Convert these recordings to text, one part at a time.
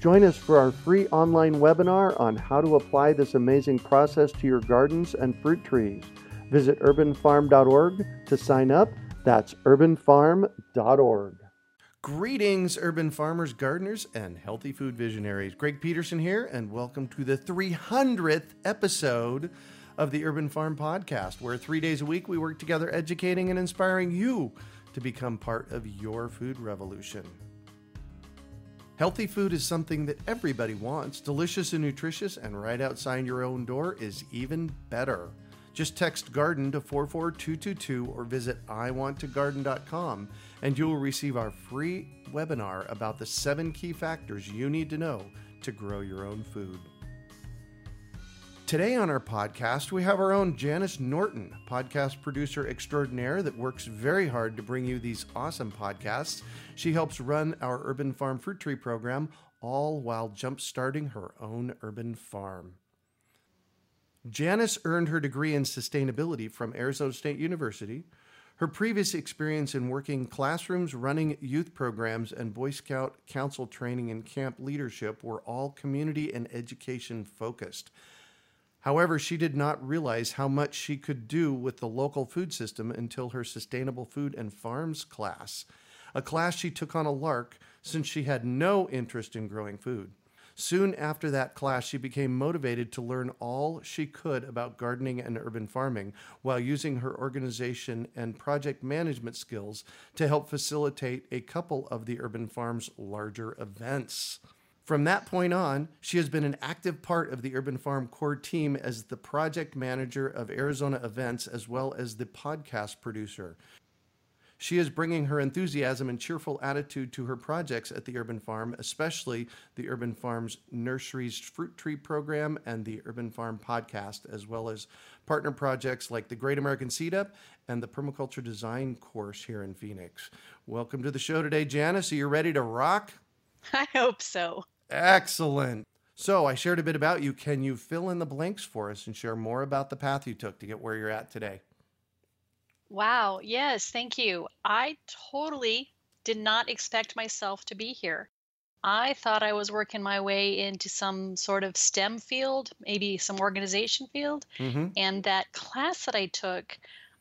Join us for our free online webinar on how to apply this amazing process to your gardens and fruit trees. Visit urbanfarm.org to sign up. That's urbanfarm.org. Greetings, urban farmers, gardeners, and healthy food visionaries. Greg Peterson here, and welcome to the 300th episode of the Urban Farm Podcast, where three days a week we work together educating and inspiring you to become part of your food revolution. Healthy food is something that everybody wants. Delicious and nutritious, and right outside your own door is even better. Just text garden to 44222 or visit iwanttogarden.com and you will receive our free webinar about the seven key factors you need to know to grow your own food. Today on our podcast, we have our own Janis Norton, podcast producer extraordinaire that works very hard to bring you these awesome podcasts. She helps run our Urban Farm Fruit Tree program, all while jump-starting her own urban farm. Janis earned her degree in sustainability from Arizona State University. Her previous experience in working classrooms, running youth programs, and Boy Scout Council training and camp leadership were all community and education focused. However, she did not realize how much she could do with the local food system until her Sustainable Food and Farms class, a class she took on a lark since she had no interest in growing food. Soon after that class, she became motivated to learn all she could about gardening and urban farming while using her organization and project management skills to help facilitate a couple of the urban farm's larger events. From that point on, she has been an active part of the Urban Farm core team as the project manager of Arizona events as well as the podcast producer. She is bringing her enthusiasm and cheerful attitude to her projects at the Urban Farm, especially the Urban Farm's Nurseries Fruit Tree Program and the Urban Farm Podcast, as well as partner projects like the Great American Seed Up and the Permaculture Design course here in Phoenix. Welcome to the show today, Janis. Are you ready to rock? I hope so. Excellent. So, I shared a bit about you. Can you fill in the blanks for us and share more about the path you took to get where you're at today? Wow. Yes, thank you. I totally did not expect myself to be here. I thought I was working my way into some sort of STEM field, maybe some organization field. Mm-hmm. And that class that I took,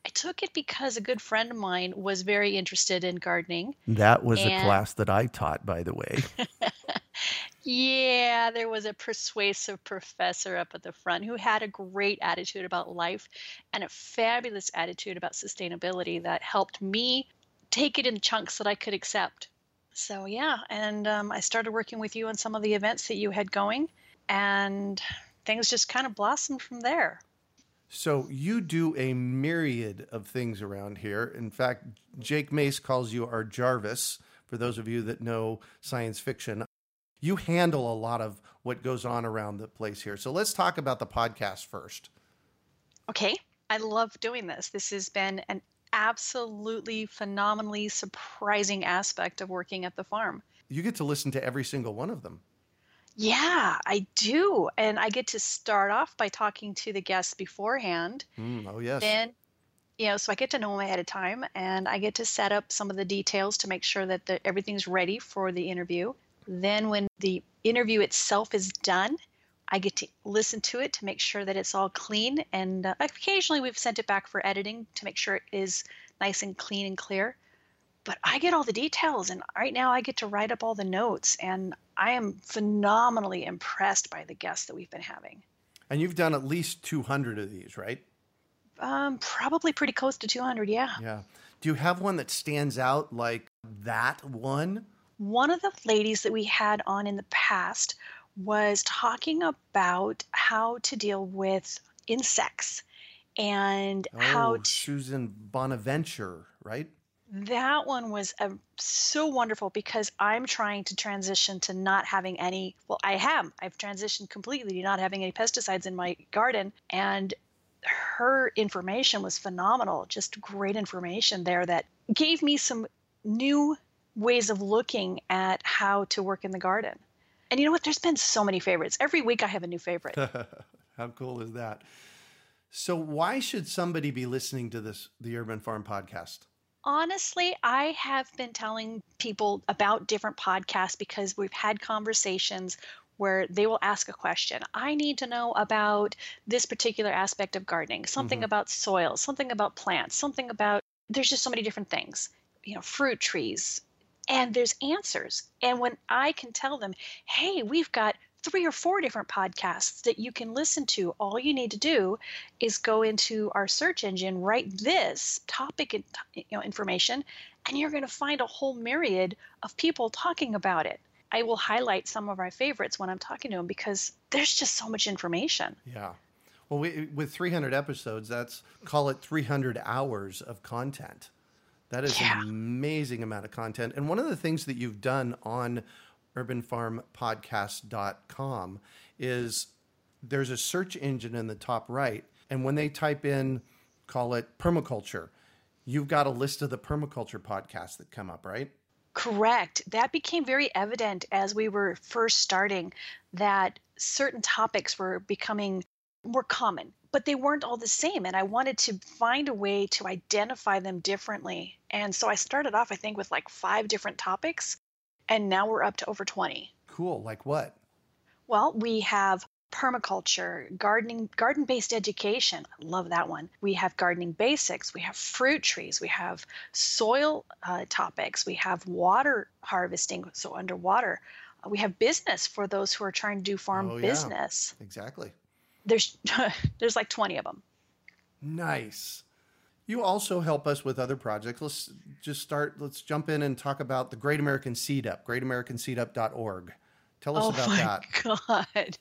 I took it because a good friend of mine was very interested in gardening. That was a class that I taught, by the way. yeah, there was a persuasive professor up at the front who had a great attitude about life and a fabulous attitude about sustainability that helped me take it in chunks that I could accept. So, yeah, and um, I started working with you on some of the events that you had going, and things just kind of blossomed from there. So you do a myriad of things around here. In fact, Jake Mace calls you our Jarvis. For those of you that know science fiction, you handle a lot of what goes on around the place here. So let's talk about the podcast first. Okay, I love doing this. This has been an absolutely phenomenally surprising aspect of working at the farm. You get to listen to every single one of them. Yeah, I do. And I get to start off by talking to the guests beforehand. Mm, oh, yes. Then, you know, so I get to know them ahead of time and I get to set up some of the details to make sure that the, everything's ready for the interview. Then, when the interview itself is done, I get to listen to it to make sure that it's all clean. And uh, occasionally we've sent it back for editing to make sure it is nice and clean and clear. But I get all the details, and right now I get to write up all the notes. And I am phenomenally impressed by the guests that we've been having. And you've done at least 200 of these, right? Um, probably pretty close to 200, yeah. Yeah. Do you have one that stands out like that one? One of the ladies that we had on in the past was talking about how to deal with insects and how Oh, to Susan Bonaventure, right? That one was a, so wonderful because I'm trying to transition to not having any. Well, I have. I've transitioned completely to not having any pesticides in my garden. And her information was phenomenal. Just great information there that gave me some new ways of looking at how to work in the garden. And you know what? There's been so many favorites. Every week I have a new favorite. how cool is that? So, why should somebody be listening to this, the Urban Farm podcast? Honestly, I have been telling people about different podcasts because we've had conversations where they will ask a question. I need to know about this particular aspect of gardening, something mm-hmm. about soil, something about plants, something about, there's just so many different things, you know, fruit trees. And there's answers. And when I can tell them, hey, we've got three or four different podcasts that you can listen to. All you need to do is go into our search engine, write this topic you know, information, and you're going to find a whole myriad of people talking about it. I will highlight some of our favorites when I'm talking to them because there's just so much information. Yeah. Well, we, with 300 episodes, that's call it 300 hours of content. That is yeah. an amazing amount of content. And one of the things that you've done on urbanfarmpodcast.com is there's a search engine in the top right. And when they type in, call it permaculture, you've got a list of the permaculture podcasts that come up, right? Correct. That became very evident as we were first starting that certain topics were becoming more common, but they weren't all the same. And I wanted to find a way to identify them differently. And so I started off, I think, with like five different topics and now we're up to over 20. Cool. Like what? Well, we have permaculture, gardening, garden based education. I love that one. We have gardening basics, we have fruit trees, we have soil uh, topics, we have water harvesting, so underwater. Uh, we have business for those who are trying to do farm oh, yeah. business. Exactly. There's there's like 20 of them. Nice. You also help us with other projects. Let's just start, let's jump in and talk about the Great American Seed Up, greatamericanseedup.org. Tell us oh about that. Oh my God.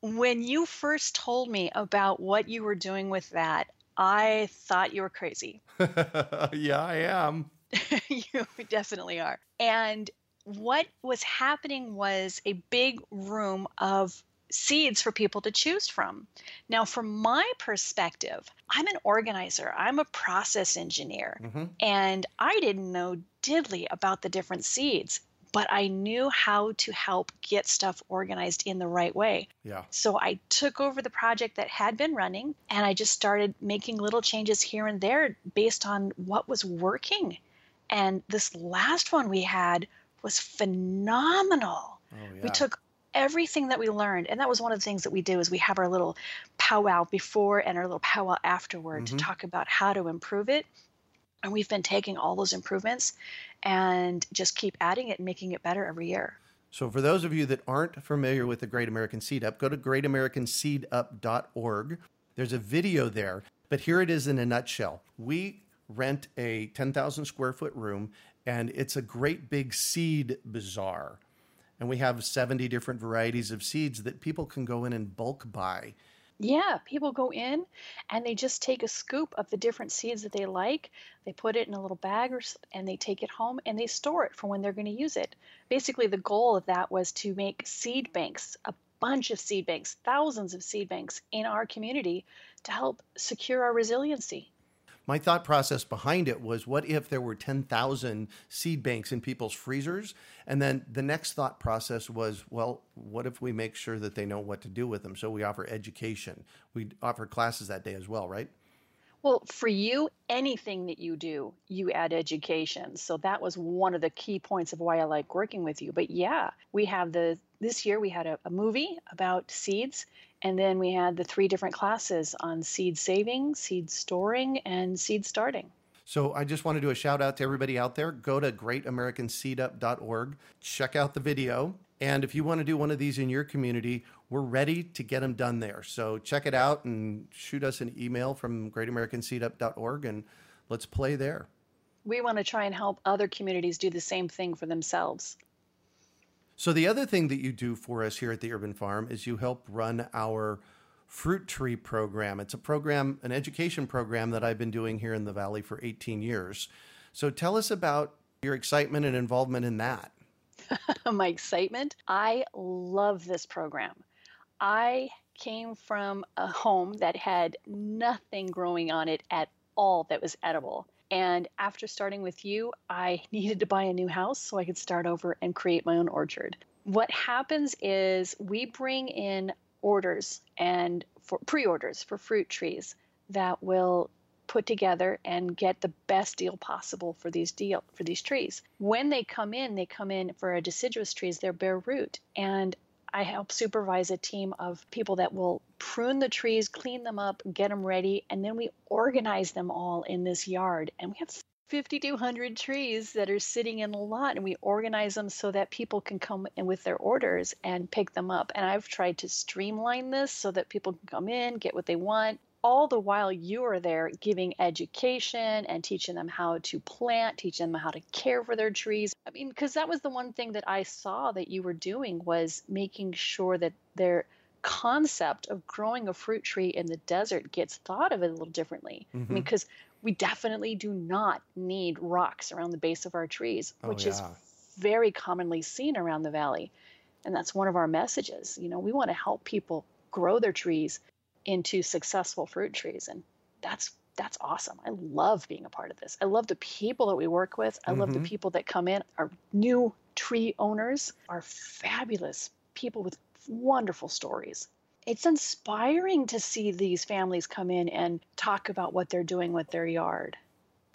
When you first told me about what you were doing with that, I thought you were crazy. yeah, I am. you definitely are. And what was happening was a big room of seeds for people to choose from. Now, from my perspective, I'm an organizer, I'm a process engineer, mm-hmm. and I didn't know diddly about the different seeds. But I knew how to help get stuff organized in the right way. Yeah. So I took over the project that had been running and I just started making little changes here and there based on what was working. And this last one we had was phenomenal. Oh, yeah. We took everything that we learned and that was one of the things that we do is we have our little powwow before and our little powwow afterward mm-hmm. to talk about how to improve it. And we've been taking all those improvements and just keep adding it and making it better every year. So for those of you that aren't familiar with the great american seed up go to greatamericanseedup.org there's a video there but here it is in a nutshell. We rent a 10,000 square foot room and it's a great big seed bazaar and we have 70 different varieties of seeds that people can go in and bulk buy. Yeah, people go in and they just take a scoop of the different seeds that they like. They put it in a little bag or, and they take it home and they store it for when they're going to use it. Basically, the goal of that was to make seed banks, a bunch of seed banks, thousands of seed banks in our community to help secure our resiliency my thought process behind it was what if there were 10,000 seed banks in people's freezers? And then the next thought process was, well, what if we make sure that they know what to do with them? So we offer education. We offer classes that day as well, right? Well, for you, anything that you do, you add education. So that was one of the key points of why I like working with you. But yeah, we have the this year we had a, a movie about seeds and then we had the three different classes on seed saving, seed storing, and seed starting. So I just want to do a shout out to everybody out there. Go to greatamericanseedup.org, check out the video. And if you want to do one of these in your community, we're ready to get them done there. So check it out and shoot us an email from greatamericanseedup.org and let's play there. We want to try and help other communities do the same thing for themselves. So the other thing that you do for us here at the Urban Farm is you help run our fruit tree program. It's a program, an education program that I've been doing here in the Valley for 18 years. So tell us about your excitement and involvement in that. My excitement. I love this program. I came from a home that had nothing growing on it at all that was edible. And after starting with you, I needed to buy a new house so I could start over and create my own orchard. What happens is we bring in orders and for pre-orders for fruit trees that will put together and get the best deal possible for these deal for these trees. When they come in, they come in for a deciduous trees, they're bare root. And I help supervise a team of people that will prune the trees, clean them up, get them ready, and then we organize them all in this yard. And we have 5,200 trees that are sitting in a lot, and we organize them so that people can come in with their orders and pick them up. And I've tried to streamline this so that people can come in, get what they want, all the while you are there giving education and teaching them how to plant, teaching them how to care for their trees. I mean, because that was the one thing that I saw that you were doing was making sure that their concept of growing a fruit tree in the desert gets thought of a little differently. Mm-hmm. I mean, mm-hmm. because we definitely do not need rocks around the base of our trees, oh, which yeah. is very commonly seen around the valley. And that's one of our messages. You know, we want to help people grow their trees into successful fruit trees and that's that's awesome. I love being a part of this. I love the people that we work with. I mm-hmm. love the mm-hmm. people that come in. Our new tree owners are fabulous people with wonderful stories. It's inspiring to see these families come in and talk about what they're doing with their yard.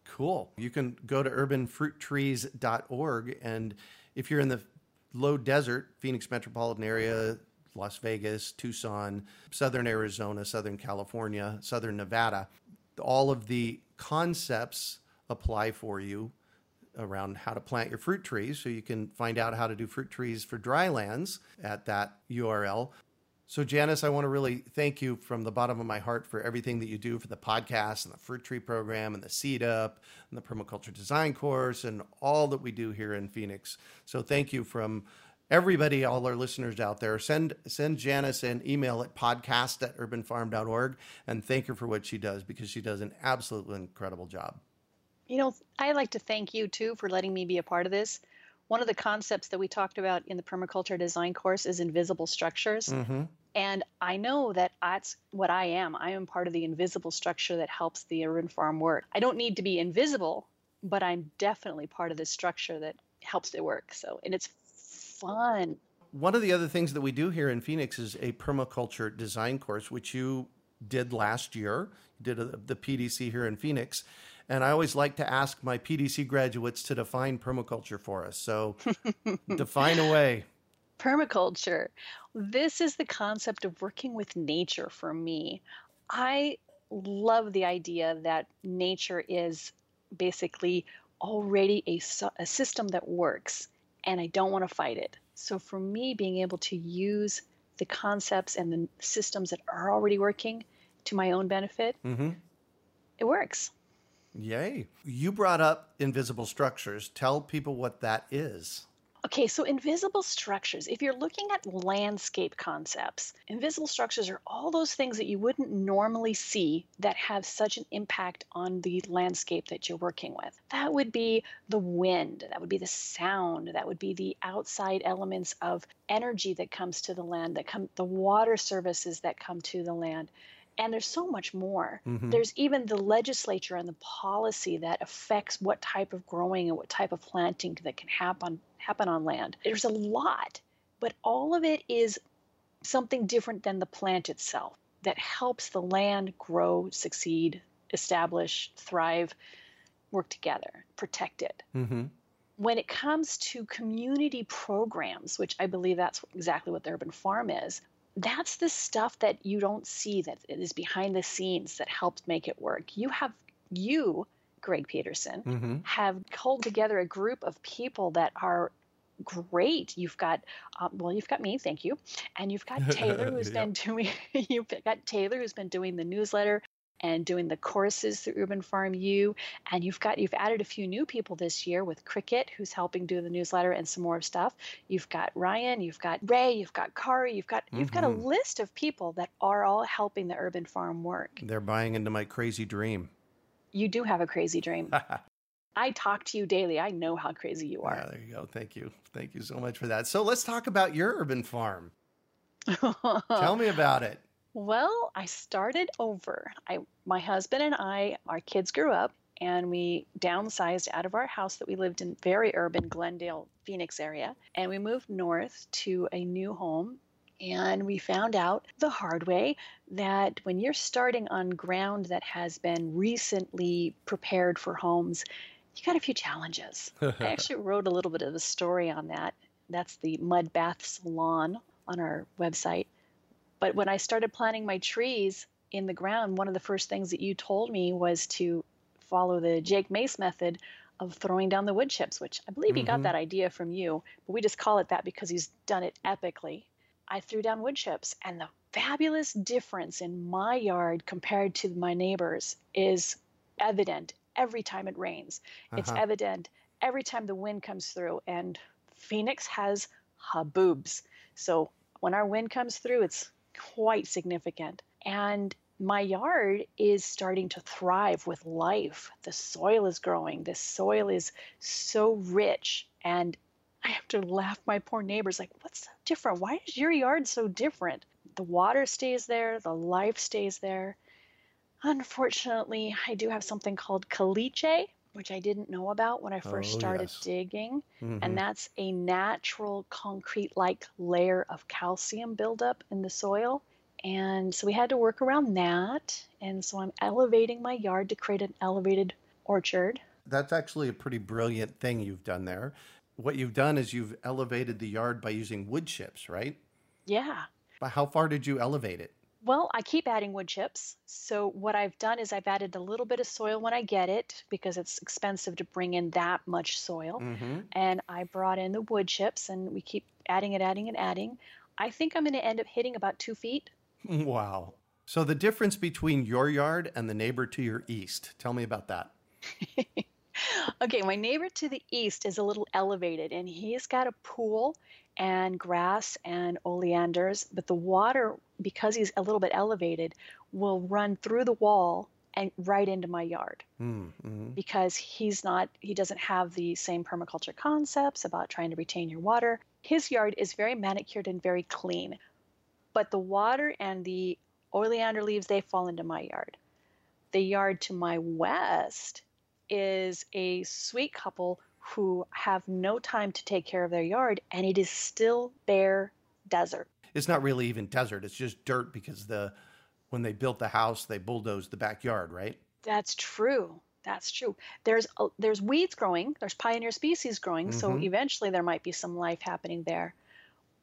Cool. You can go to urbanfruittrees.org and if you're in the low desert, Phoenix metropolitan area, Las Vegas, Tucson, Southern Arizona, Southern California, Southern Nevada. All of the concepts apply for you around how to plant your fruit trees. So you can find out how to do fruit trees for dry lands at that URL. So, Janis, I want to really thank you from the bottom of my heart for everything that you do for the podcast and the fruit tree program and the seed up and the permaculture design course and all that we do here in Phoenix. So, thank you from everybody, all our listeners out there, send send Janis an email at podcast at urbanfarm.org and thank her for what she does because she does an absolutely incredible job. You know, I'd like to thank you too for letting me be a part of this. One of the concepts that we talked about in the permaculture design course is invisible structures. Mm-hmm. And I know that that's what I am. I am part of the invisible structure that helps the urban farm work. I don't need to be invisible, but I'm definitely part of the structure that helps it work. So, and it's fun. One of the other things that we do here in Phoenix is a permaculture design course, which you did last year. You did a, the PDC here in Phoenix. And I always like to ask my PDC graduates to define permaculture for us. So define away. Permaculture. This is the concept of working with nature for me. I love the idea that nature is basically already a, a system that works and I don't want to fight it. So for me, being able to use the concepts and the systems that are already working to my own benefit, mm-hmm. it works. Yay. You brought up invisible structures. Tell people what that is. Okay, so invisible structures, if you're looking at landscape concepts, invisible structures are all those things that you wouldn't normally see that have such an impact on the landscape that you're working with. That would be the wind, that would be the sound, that would be the outside elements of energy that comes to the land, that come the water services that come to the land and there's so much more. Mm-hmm. There's even the legislature and the policy that affects what type of growing and what type of planting that can happen happen on land. There's a lot, but all of it is something different than the plant itself that helps the land grow, succeed, establish, thrive, work together, protect it. Mm-hmm. When it comes to community programs, which I believe that's exactly what the urban farm is, that's the stuff that you don't see that is behind the scenes that helped make it work. You have you Greg Peterson, mm-hmm. have called together a group of people that are great. You've got, um, well, you've got me, thank you, and you've got Taylor who's yep. been doing. you've got Taylor who's been doing the newsletter and doing the courses through Urban Farm U, and you've got you've added a few new people this year with Cricket, who's helping do the newsletter and some more stuff. You've got Ryan, you've got Ray, you've got Kari, you've got mm-hmm. you've got a mm-hmm. list of people that are all helping the Urban Farm work. They're buying into my crazy dream you do have a crazy dream. I talk to you daily. I know how crazy you are. Yeah, there you go. Thank you. Thank you so much for that. So let's talk about your urban farm. Tell me about it. Well, I started over. I my husband and I, our kids grew up and we downsized out of our house that we lived in very urban Glendale, Phoenix area, and we moved north to a new home and we found out the hard way that when you're starting on ground that has been recently prepared for homes, you got a few challenges. I actually wrote a little bit of a story on that. That's the Mud Bath Salon on our website. But when I started planting my trees in the ground, one of the first things that you told me was to follow the Jake Mace method of throwing down the wood chips, which I believe he got Mhm. that idea from you, but we just call it that because he's done it epically. I threw down wood chips, and the fabulous difference in my yard compared to my neighbors is evident every time it rains. It's Uh-huh. evident every time the wind comes through, and Phoenix has haboobs. So when our wind comes through, it's quite significant. And my yard is starting to thrive with life. The soil is growing. The soil is so rich. And I have to laugh my poor neighbors like, what's so different? Why is your yard so different? The water stays there, the life stays there. Unfortunately, I do have something called caliche, which I didn't know about when I first Oh, started yes. digging. Mhm. And that's a natural concrete like layer of calcium buildup in the soil. And so we had to work around that. And so I'm elevating my yard to create an elevated orchard. That's actually a pretty brilliant thing you've done there. What you've done is you've elevated the yard by using wood chips, right? Yeah. But how far did you elevate it? Well, I keep adding wood chips. So what I've done is I've added a little bit of soil when I get it because it's expensive to bring in that much soil. Mm-hmm. And I brought in the wood chips and we keep adding and adding and adding. I think I'm going to end up hitting about two feet. Wow. So the difference between your yard and the neighbor to your east, tell me about that. Okay, my neighbor to the east is a little elevated and he's got a pool and grass and oleanders, but the water, because he's a little bit elevated, will run through the wall and right into my yard Mm-hmm. because he's not, he doesn't have the same permaculture concepts about trying to retain your water. His yard is very manicured and very clean, but the water and the oleander leaves, they fall into my yard. The yard to my west is a sweet couple who have no time to take care of their yard, and it is still bare desert. It's not really even desert. It's just dirt because the when they built the house, they bulldozed the backyard, right? That's true. That's true. There's a, there's weeds growing. There's pioneer species growing. So Mhm. eventually there might be some life happening there.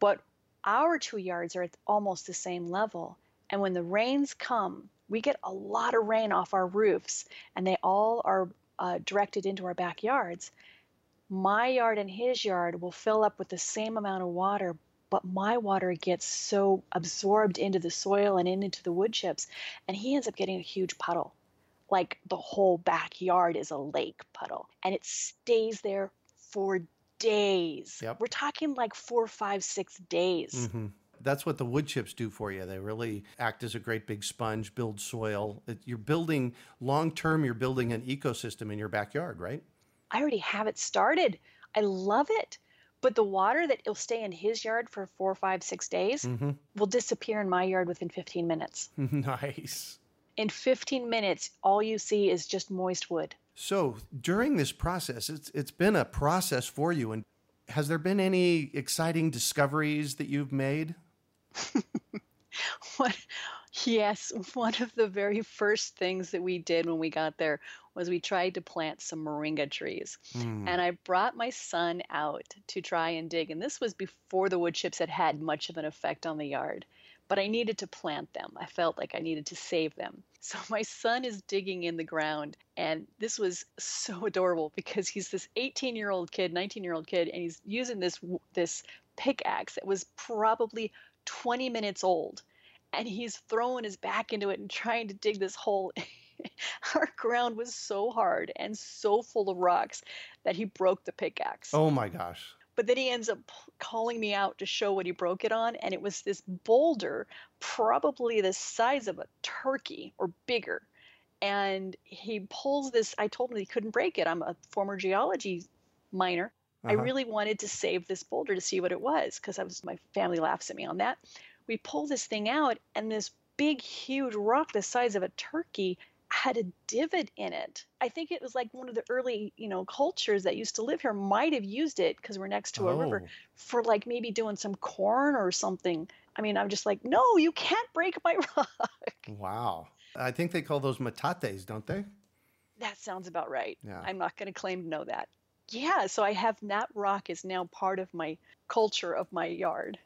But our two yards are at almost the same level. And when the rains come, we get a lot of rain off our roofs, and they all are uh, directed into our backyards. My yard and his yard will fill up with the same amount of water, but my water gets so absorbed into the soil and into the wood chips, and he ends up getting a huge puddle like the whole backyard is a lake puddle and it stays there for days Yep. we're talking like four five six days Mm-hmm. That's what the wood chips do for you. They really act as a great big sponge, build soil. You're building long term. You're building an ecosystem in your backyard, right? i already have it started i love it but the water that will stay in his yard for four five six days Mm-hmm. will disappear in my yard within 15 minutes nice. in 15 minutes all you see is just moist wood So during this process, it's it's been a process for you. And has there been any exciting discoveries that you've made? What? Yes, one of the very first things that we did when we got there was we tried to plant some moringa trees. Hmm. And I brought my son out to try and dig. And this was before the wood chips had had much of an effect on the yard. But I needed to plant them. I felt like I needed to save them. So my son is digging in the ground. And this was so adorable because he's this 18 year old kid, 19 year old kid, and he's using this, this pickaxe that was probably 20 minutes old. And he's throwing his back into it and trying to dig this hole. Our ground was so hard and so full of rocks that he broke the pickaxe. Oh my gosh. But then he ends up calling me out to show what he broke it on. And it was this boulder, probably the size of a turkey or bigger. and he pulls this. I told him he couldn't break it. I'm a former geology minor. I Uh-huh. really wanted to save this boulder to see what it was because I was my family laughs at me on that. We pull this thing out, and this big, huge rock the size of a turkey had a divot in it. I think it was like one of the early, you know, cultures that used to live here might have used it because we're next to a river Oh, for like maybe doing some corn or something. I mean, I'm just like, no, you can't break my rock. wow. I think they call those metates, don't they? That sounds about right. Yeah. I'm not going to claim to know that. Yeah, so I have that rock is now part of my culture of my yard.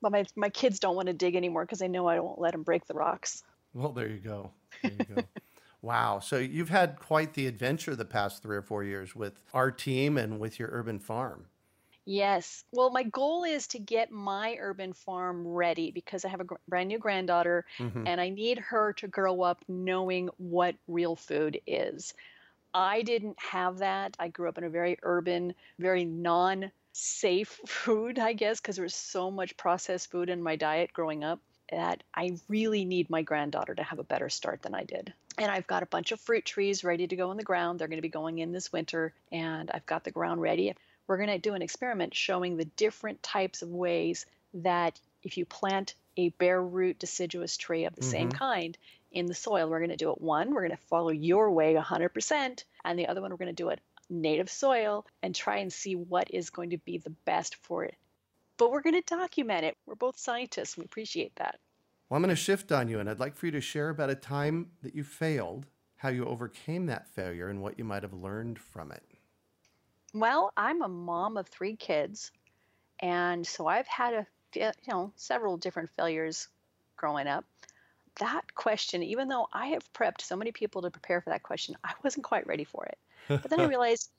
But my my kids don't want to dig anymore because they know I won't let them break the rocks. Well, there you go. There you go. wow. So you've had quite the adventure the past three or four years with our team and with your urban farm. Yes. Well, my goal is to get my urban farm ready because I have a gr- brand new granddaughter Mhm. and I need her to grow up knowing what real food is. I didn't have that. I grew up in a very urban, very non safe food, I guess, because there was so much processed food in my diet growing up that I really need my granddaughter to have a better start than I did. And I've got a bunch of fruit trees ready to go in the ground. They're going to be going in this winter, and I've got the ground ready. We're going to do an experiment showing the different types of ways that if you plant a bare root deciduous tree of the same Mhm. kind in the soil, we're going to do it one, we're going to follow your way 100%, and the other one, we're going to do it native soil and try and see what is going to be the best for it. But we're going to document it. We're both scientists. We appreciate that. Well, I'm going to shift on you, and I'd like for you to share about a time that you failed, how you overcame that failure, and what you might have learned from it. Well, I'm a mom of three kids, and so I've had a you know several different failures growing up. That question, even though I have prepped so many people to prepare for that question, I wasn't quite ready for it. But then I realized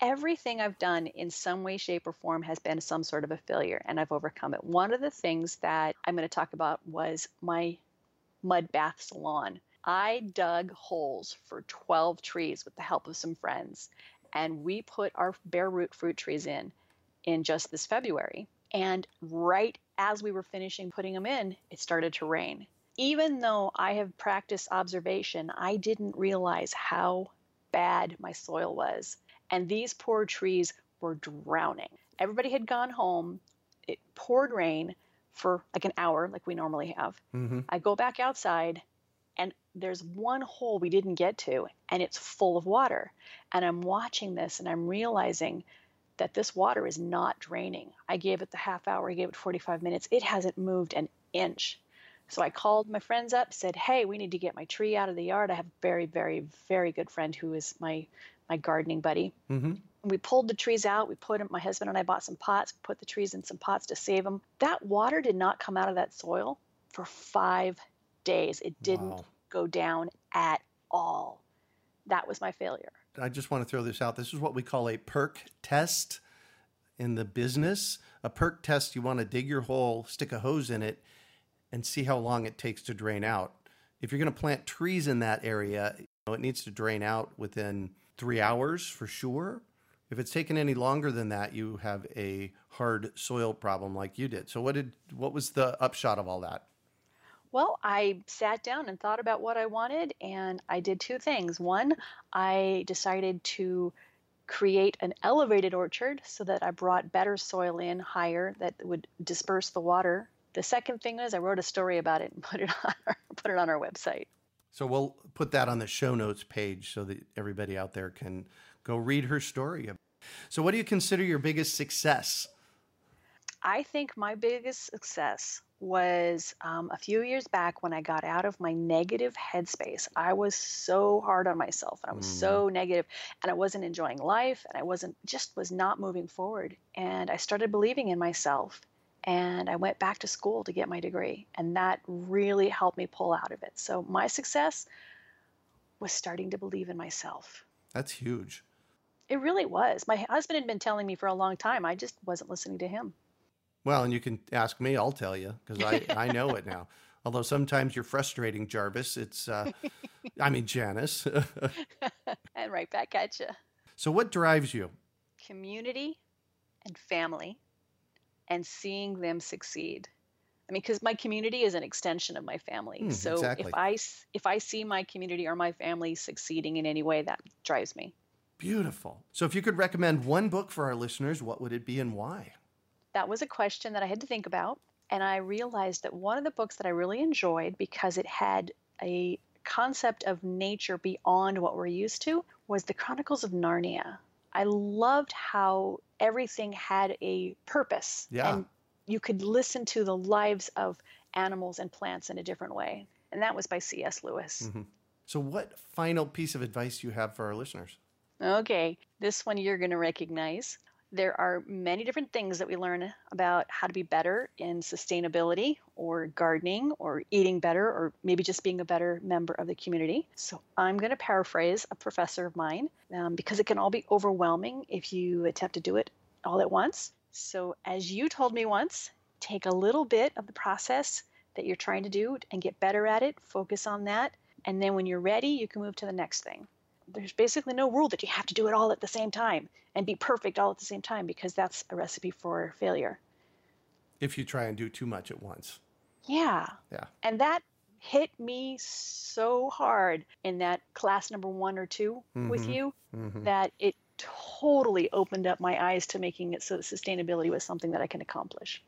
everything I've done in some way, shape, or form has been some sort of a failure, and I've overcome it. One of the things that I'm going to talk about was my mud bath salon. I dug holes for 12 trees with the help of some friends, and we put our bare root fruit trees in in just this February. And right as we were finishing putting them in, it started to rain. Even though I have practiced observation, I didn't realize how bad my soil was. And these poor trees were drowning. Everybody had gone home. It poured rain for like an hour, like we normally have. hmm I go back outside and there's one hole we didn't get to and it's full of water. And I'm watching this and I'm realizing that this water is not draining. I gave it the half hour, I gave it 45 minutes. It hasn't moved an inch. So I called my friends up, said, "Hey, we need to get my tree out of the yard." I have a very, very, very good friend who is my my gardening buddy. hmm We pulled the trees out. We put them. My husband and I bought some pots. Put the trees in some pots to save them. That water did not come out of that soil for five days. It didn't Wow. go down at all. That was my failure. I just want to throw this out. This is what we call a perk test in the business. A perk test, you want to dig your hole, stick a hose in it, and see how long it takes to drain out. If you're going to plant trees in that area, you know, it needs to drain out within three hours for sure. If it's taken any longer than that, you have a hard soil problem like you did. So what did what was the upshot of all that? Well, I sat down and thought about what I wanted, and I did two things. One, I decided to create an elevated orchard so that I brought better soil in higher that would disperse the water. The second thing is I wrote a story about it and put it on our, put it on our website. So we'll put that on the show notes page so that everybody out there can go read her story. So what do you consider your biggest success? I think my biggest success was um, a few years back when I got out of my negative headspace. I was so hard on myself and I was so negative and I wasn't enjoying life and I wasn't just was not moving forward. And I started believing in myself and I went back to school to get my degree. And that really helped me pull out of it. So my success was starting to believe in myself. That's huge. It really was. My husband had been telling me for a long time. I just wasn't listening to him. Well, and you can ask me, I'll tell you because I, I know it now. Although sometimes you're frustrating, Jarvis. It's, uh, I mean, Janis. and right back at you. so, what drives you? Community and family and seeing them succeed. I mean, because my community is an extension of my family. Hmm, so exactly. if I if I see my community or my family succeeding in any way, that drives me. Beautiful. So, if you could recommend one book for our listeners, what would it be and why? That was a question that I had to think about, and I realized that one of the books that I really enjoyed because it had a concept of nature beyond what we're used to was The Chronicles of Narnia. I loved how everything had a purpose. Yeah. And you could listen to the lives of animals and plants in a different way. And that was by C.S. Lewis. Mhm. So, what final piece of advice do you have for our listeners? Okay, this one you're going to recognize. There are many different things that we learn about how to be better in sustainability or gardening or eating better or maybe just being a better member of the community. So I'm going to paraphrase a professor of mine um, because it can all be overwhelming if you attempt to do it all at once. So, as you told me once, take a little bit of the process that you're trying to do and get better at it, focus on that, and then when you're ready, you can move to the next thing there's basically no rule that you have to do it all at the same time and be perfect all at the same time because that's a recipe for failure. If you try and do too much at once. Yeah. Yeah. And that hit me so hard in that class number one or 2 with Mhm. you Mhm. that it totally opened up my eyes to making it so that sustainability was something that I can accomplish.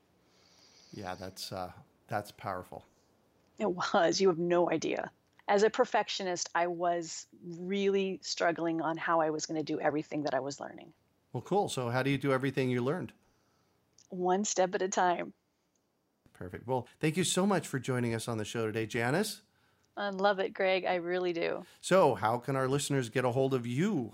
Yeah, that's uh, that's powerful. It was. You have no idea. As a perfectionist, I was really struggling on how I was going to do everything that I was learning, Well, cool. So, how do you do everything you learned? one step at a time. Perfect. Well, thank you so much for joining us on the show today, Janis. I love it, Greg. I really do. So, how can our listeners get a hold of you?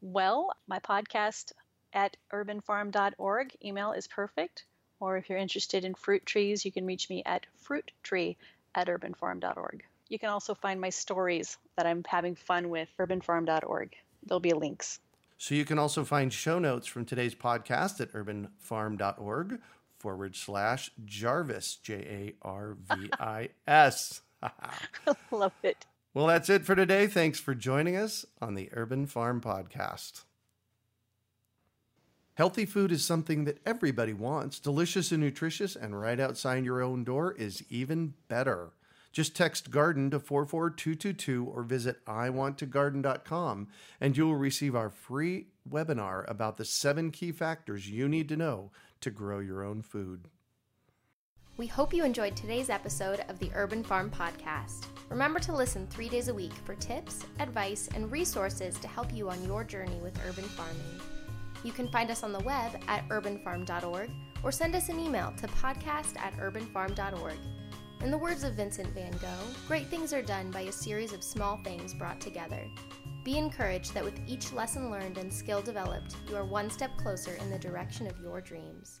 Well, my podcast at urbanfarm.org email is perfect. Or if you're interested in fruit trees, you can reach me at fruittree at urbanfarm.org. You can also find my stories that I'm having fun with urbanfarm.org. There'll be links. So, you can also find show notes from today's podcast at urbanfarm.org forward slash Jarvis, J A R V I S. love it. Well, that's it for today. Thanks for joining us on the Urban Farm Podcast. Healthy food is something that everybody wants. Delicious and nutritious, and right outside your own door is even better. Just text garden to 44222 or visit iwanttogarden.com and you will receive our free webinar about the seven key factors you need to know to grow your own food. We hope you enjoyed today's episode of the Urban Farm Podcast. Remember to listen three days a week for tips, advice, and resources to help you on your journey with urban farming. You can find us on the web at urbanfarm.org or send us an email to podcast at urbanfarm.org. In the words of Vincent van Gogh, great things are done by a series of small things brought together. Be encouraged that with each lesson learned and skill developed, you are one step closer in the direction of your dreams.